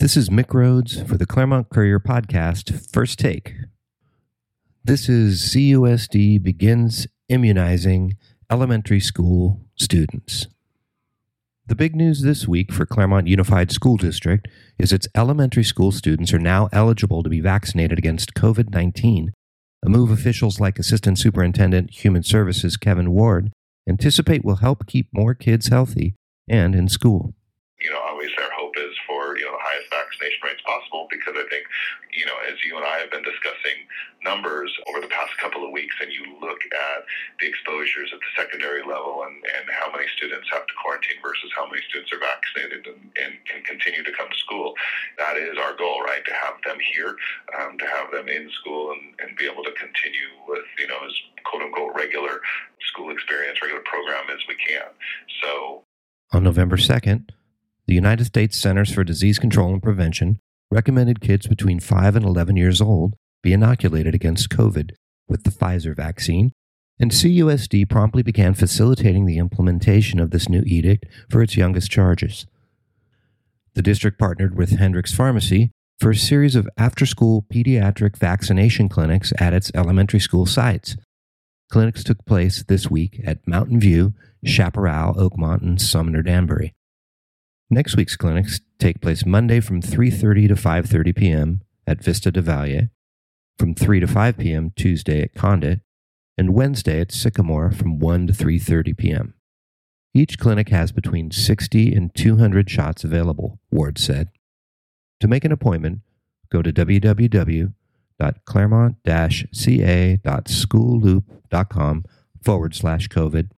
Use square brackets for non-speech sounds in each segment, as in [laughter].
This is Mick Rhodes for the Claremont Courier podcast, First Take. This is CUSD begins immunizing elementary school students. The big news this week for Claremont Unified School District is its elementary school students are now eligible to be vaccinated against COVID 19, a move officials like Assistant Superintendent Human Services Kevin Ward anticipate will help keep more kids healthy and in school vaccination rates possible because I think, you know, as you and I have been discussing numbers over the past couple of weeks, and you look at the exposures at the secondary level and, and how many students have to quarantine versus how many students are vaccinated and, and can continue to come to school, that is our goal, right? To have them here, um, to have them in school and, and be able to continue with, you know, as quote unquote regular school experience, regular program as we can. So on November 2nd, the United States Centers for Disease Control and Prevention recommended kids between 5 and 11 years old be inoculated against COVID with the Pfizer vaccine, and CUSD promptly began facilitating the implementation of this new edict for its youngest charges. The district partnered with Hendricks Pharmacy for a series of after school pediatric vaccination clinics at its elementary school sites. Clinics took place this week at Mountain View, Chaparral, Oakmont, and Sumner Danbury. Next week's clinics take place Monday from 3:30 to 5:30 p.m. at Vista del Valle, from 3 to 5 p.m. Tuesday at Condit, and Wednesday at Sycamore from 1 to 3:30 p.m. Each clinic has between 60 and 200 shots available, Ward said. To make an appointment, go to www.claremont-ca.schoolloop.com forward slash COVID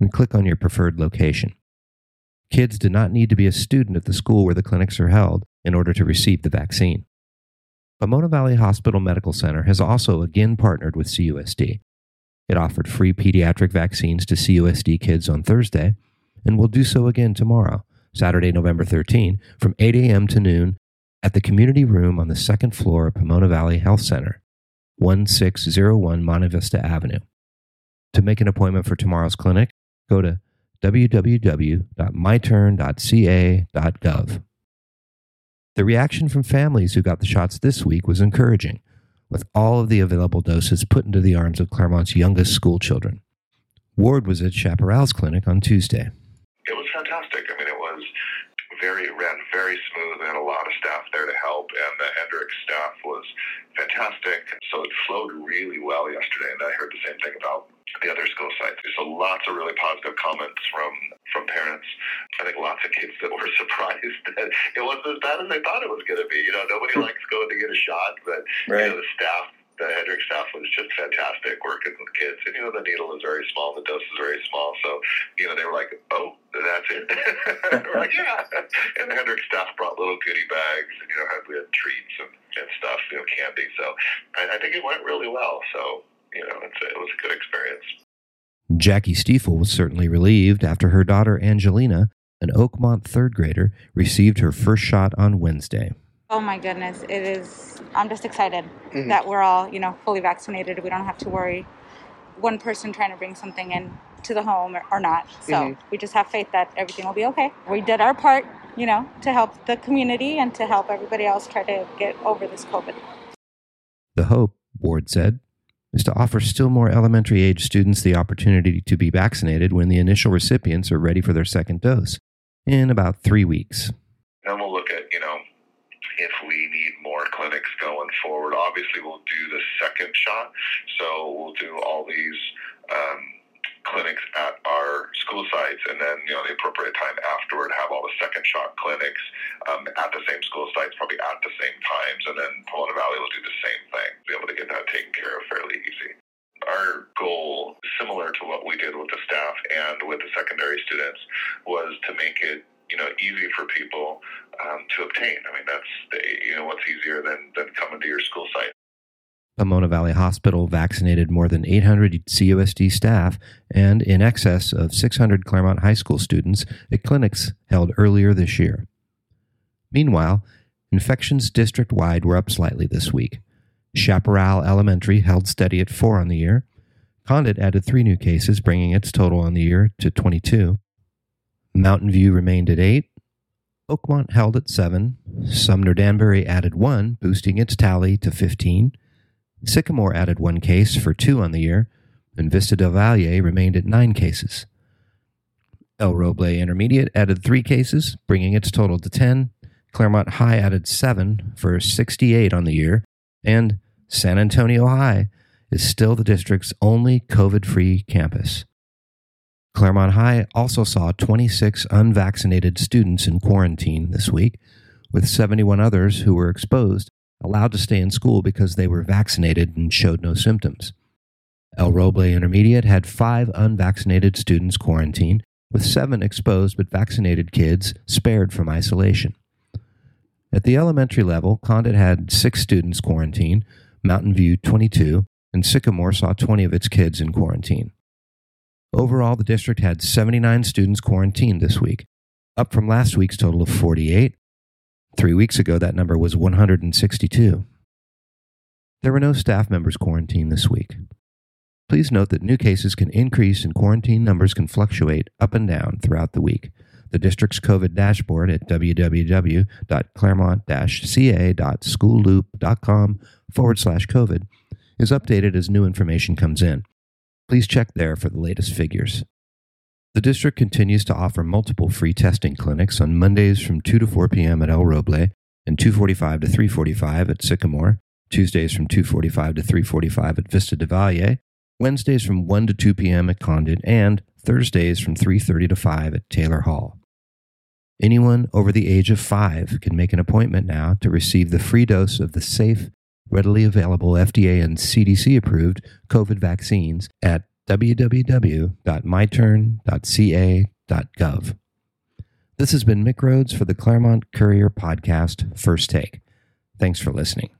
and click on your preferred location. Kids do not need to be a student at the school where the clinics are held in order to receive the vaccine. Pomona Valley Hospital Medical Center has also again partnered with CUSD. It offered free pediatric vaccines to CUSD kids on Thursday and will do so again tomorrow, Saturday, November 13, from 8 a.m. to noon at the community room on the second floor of Pomona Valley Health Center, 1601 Monte Vista Avenue. To make an appointment for tomorrow's clinic, go to www.myturn.ca.gov. The reaction from families who got the shots this week was encouraging, with all of the available doses put into the arms of Claremont's youngest school children. Ward was at Chaparral's clinic on Tuesday. It was fantastic. I mean, it was very ran very smooth. We had a lot of staff there to help, and the Hendricks staff was fantastic. So it flowed really well yesterday, and I heard the same thing about the other school sites. So lots of really positive comments from from parents. I think lots of kids that were [laughs] surprised [laughs] that it wasn't as bad as they thought it was going to be. You know, nobody hmm. likes going to get a shot, but right. you know, the staff the Hendricks staff was just fantastic working with kids. And, you know, the needle is very small, the dose is very small. So, you know, they were like, oh, that's it. [laughs] we're like, yeah. And the Hendricks staff brought little goodie bags and, you know, had, we had treats and, and stuff, you know, candy. So I, I think it went really well. So, you know, it's a, it was a good experience. Jackie Stiefel was certainly relieved after her daughter Angelina, an Oakmont third grader, received her first shot on Wednesday. Oh my goodness, it is. I'm just excited mm-hmm. that we're all, you know, fully vaccinated. We don't have to worry one person trying to bring something in to the home or, or not. So mm-hmm. we just have faith that everything will be okay. We did our part, you know, to help the community and to help everybody else try to get over this COVID. The hope, Ward said, is to offer still more elementary age students the opportunity to be vaccinated when the initial recipients are ready for their second dose in about three weeks. Then we'll look at, you know, if we need more clinics going forward. Obviously, we'll do the second shot. So we'll do all these. Um, clinics at our school sites, and then you know the appropriate time afterward have all the second shot clinics um, at the same school sites, probably at the same times, and then Pomona Valley will do the same thing, be able to get that taken care of fairly easy. Our goal, similar to what we did with the staff and with the secondary students, was to make it you know easy for people um, to obtain. I mean, that's the, you know what's easier than than coming to your school site. Pomona Valley Hospital vaccinated more than 800 CUSD staff and in excess of 600 Claremont High School students at clinics held earlier this year. Meanwhile, infections district wide were up slightly this week. Chaparral Elementary held steady at four on the year. Condit added three new cases, bringing its total on the year to 22. Mountain View remained at eight. Oakmont held at seven. Sumner Danbury added one, boosting its tally to 15. Sycamore added one case for two on the year, and Vista del Valle remained at nine cases. El Roble Intermediate added three cases, bringing its total to 10. Claremont High added seven for 68 on the year, and San Antonio High is still the district's only COVID free campus. Claremont High also saw 26 unvaccinated students in quarantine this week, with 71 others who were exposed allowed to stay in school because they were vaccinated and showed no symptoms. El Roble Intermediate had five unvaccinated students quarantined, with seven exposed but vaccinated kids spared from isolation. At the elementary level, Condit had six students quarantined, Mountain View 22, and Sycamore saw 20 of its kids in quarantine. Overall, the district had 79 students quarantined this week, up from last week's total of 48. Three weeks ago, that number was 162. There were no staff members quarantined this week. Please note that new cases can increase and quarantine numbers can fluctuate up and down throughout the week. The district's COVID dashboard at www.claremont-ca.schoolloop.com forward slash COVID is updated as new information comes in. Please check there for the latest figures. The district continues to offer multiple free testing clinics on Mondays from 2 to 4 p.m. at El Roble and 2:45 to 3:45 at Sycamore, Tuesdays from 2:45 to 3:45 at Vista del Valle, Wednesdays from 1 to 2 p.m. at Condit, and Thursdays from 3:30 to 5 at Taylor Hall. Anyone over the age of 5 can make an appointment now to receive the free dose of the safe, readily available FDA and CDC approved COVID vaccines at www.myturn.ca.gov. This has been Mick Rhodes for the Claremont Courier Podcast First Take. Thanks for listening.